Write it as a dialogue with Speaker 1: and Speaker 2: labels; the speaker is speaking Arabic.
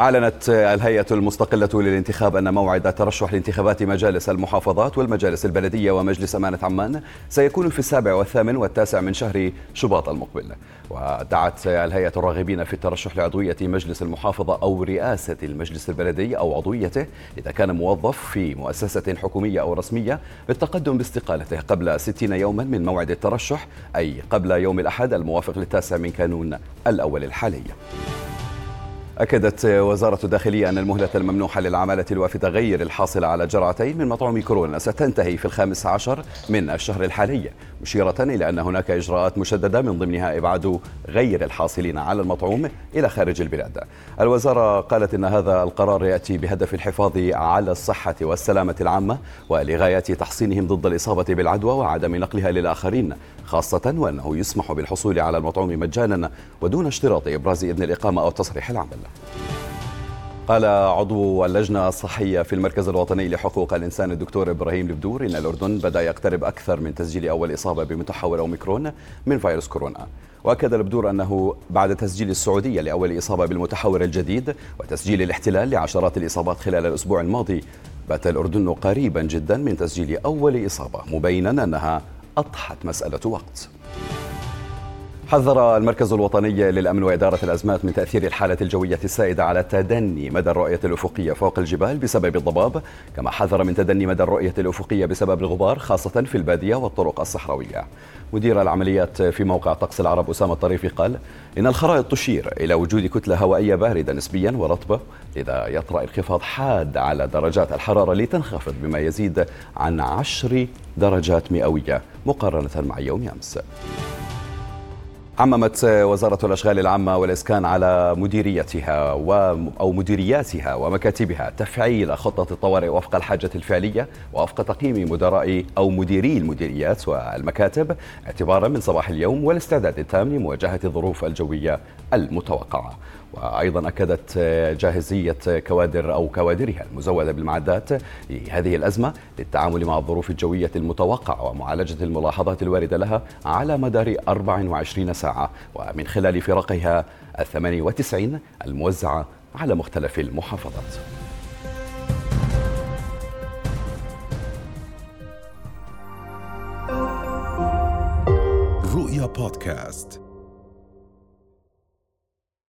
Speaker 1: أعلنت الهيئة المستقلة للانتخاب أن موعد الترشح لانتخابات مجالس المحافظات والمجالس البلدية ومجلس أمانة عمان سيكون في السابع والثامن والتاسع من شهر شباط المقبل. ودعت الهيئة الراغبين في الترشح لعضوية مجلس المحافظة أو رئاسة المجلس البلدي أو عضويته إذا كان موظف في مؤسسة حكومية أو رسمية بالتقدم باستقالته قبل 60 يوما من موعد الترشح أي قبل يوم الأحد الموافق للتاسع من كانون الأول الحالي. أكدت وزارة الداخلية أن المهلة الممنوحة للعمالة الوافدة غير الحاصلة على جرعتين من مطعوم كورونا ستنتهي في الخامس عشر من الشهر الحالي مشيرة إلى أن هناك إجراءات مشددة من ضمنها إبعاد غير الحاصلين على المطعوم إلى خارج البلاد. الوزارة قالت أن هذا القرار يأتي بهدف الحفاظ على الصحة والسلامة العامة ولغاية تحصينهم ضد الإصابة بالعدوى وعدم نقلها للآخرين خاصة وأنه يسمح بالحصول على المطعوم مجانا ودون اشتراط إبراز إذن الإقامة أو تصريح العمل. قال عضو اللجنة الصحية في المركز الوطني لحقوق الإنسان الدكتور إبراهيم البدور إن الأردن بدأ يقترب أكثر من تسجيل أول إصابة بمتحور أوميكرون من فيروس كورونا. وأكد البدور أنه بعد تسجيل السعودية لأول إصابة بالمتحور الجديد وتسجيل الاحتلال لعشرات الإصابات خلال الأسبوع الماضي بات الأردن قريبا جدا من تسجيل أول إصابة مبينا أنها أضحت مسألة وقت. حذر المركز الوطني للأمن وإدارة الأزمات من تأثير الحالة الجوية السائدة على تدني مدى الرؤية الأفقية فوق الجبال بسبب الضباب كما حذر من تدني مدى الرؤية الأفقية بسبب الغبار خاصة في البادية والطرق الصحراوية. مدير العمليات في موقع طقس العرب أسامة الطريفي قال إن الخرائط تشير إلى وجود كتلة هوائية باردة نسبيا ورطبة لذا يطرأ انخفاض حاد على درجات الحرارة لتنخفض بما يزيد عن عشر درجات مئوية مقارنة مع يوم أمس. عممت وزارة الأشغال العامة والإسكان على مديريتها و أو مديرياتها ومكاتبها تفعيل خطة الطوارئ وفق الحاجة الفعلية ووفق تقييم مدراء أو مديري المديريات والمكاتب اعتبارا من صباح اليوم والاستعداد التام لمواجهة الظروف الجوية. المتوقعة. وأيضا أكدت جاهزية كوادر أو كوادرها المزودة بالمعدات لهذه الأزمة للتعامل مع الظروف الجوية المتوقعة ومعالجة الملاحظات الواردة لها على مدار 24 ساعة. ومن خلال فرقها الثمانية وتسعين الموزعة على مختلف المحافظات.
Speaker 2: رؤيا بودكاست.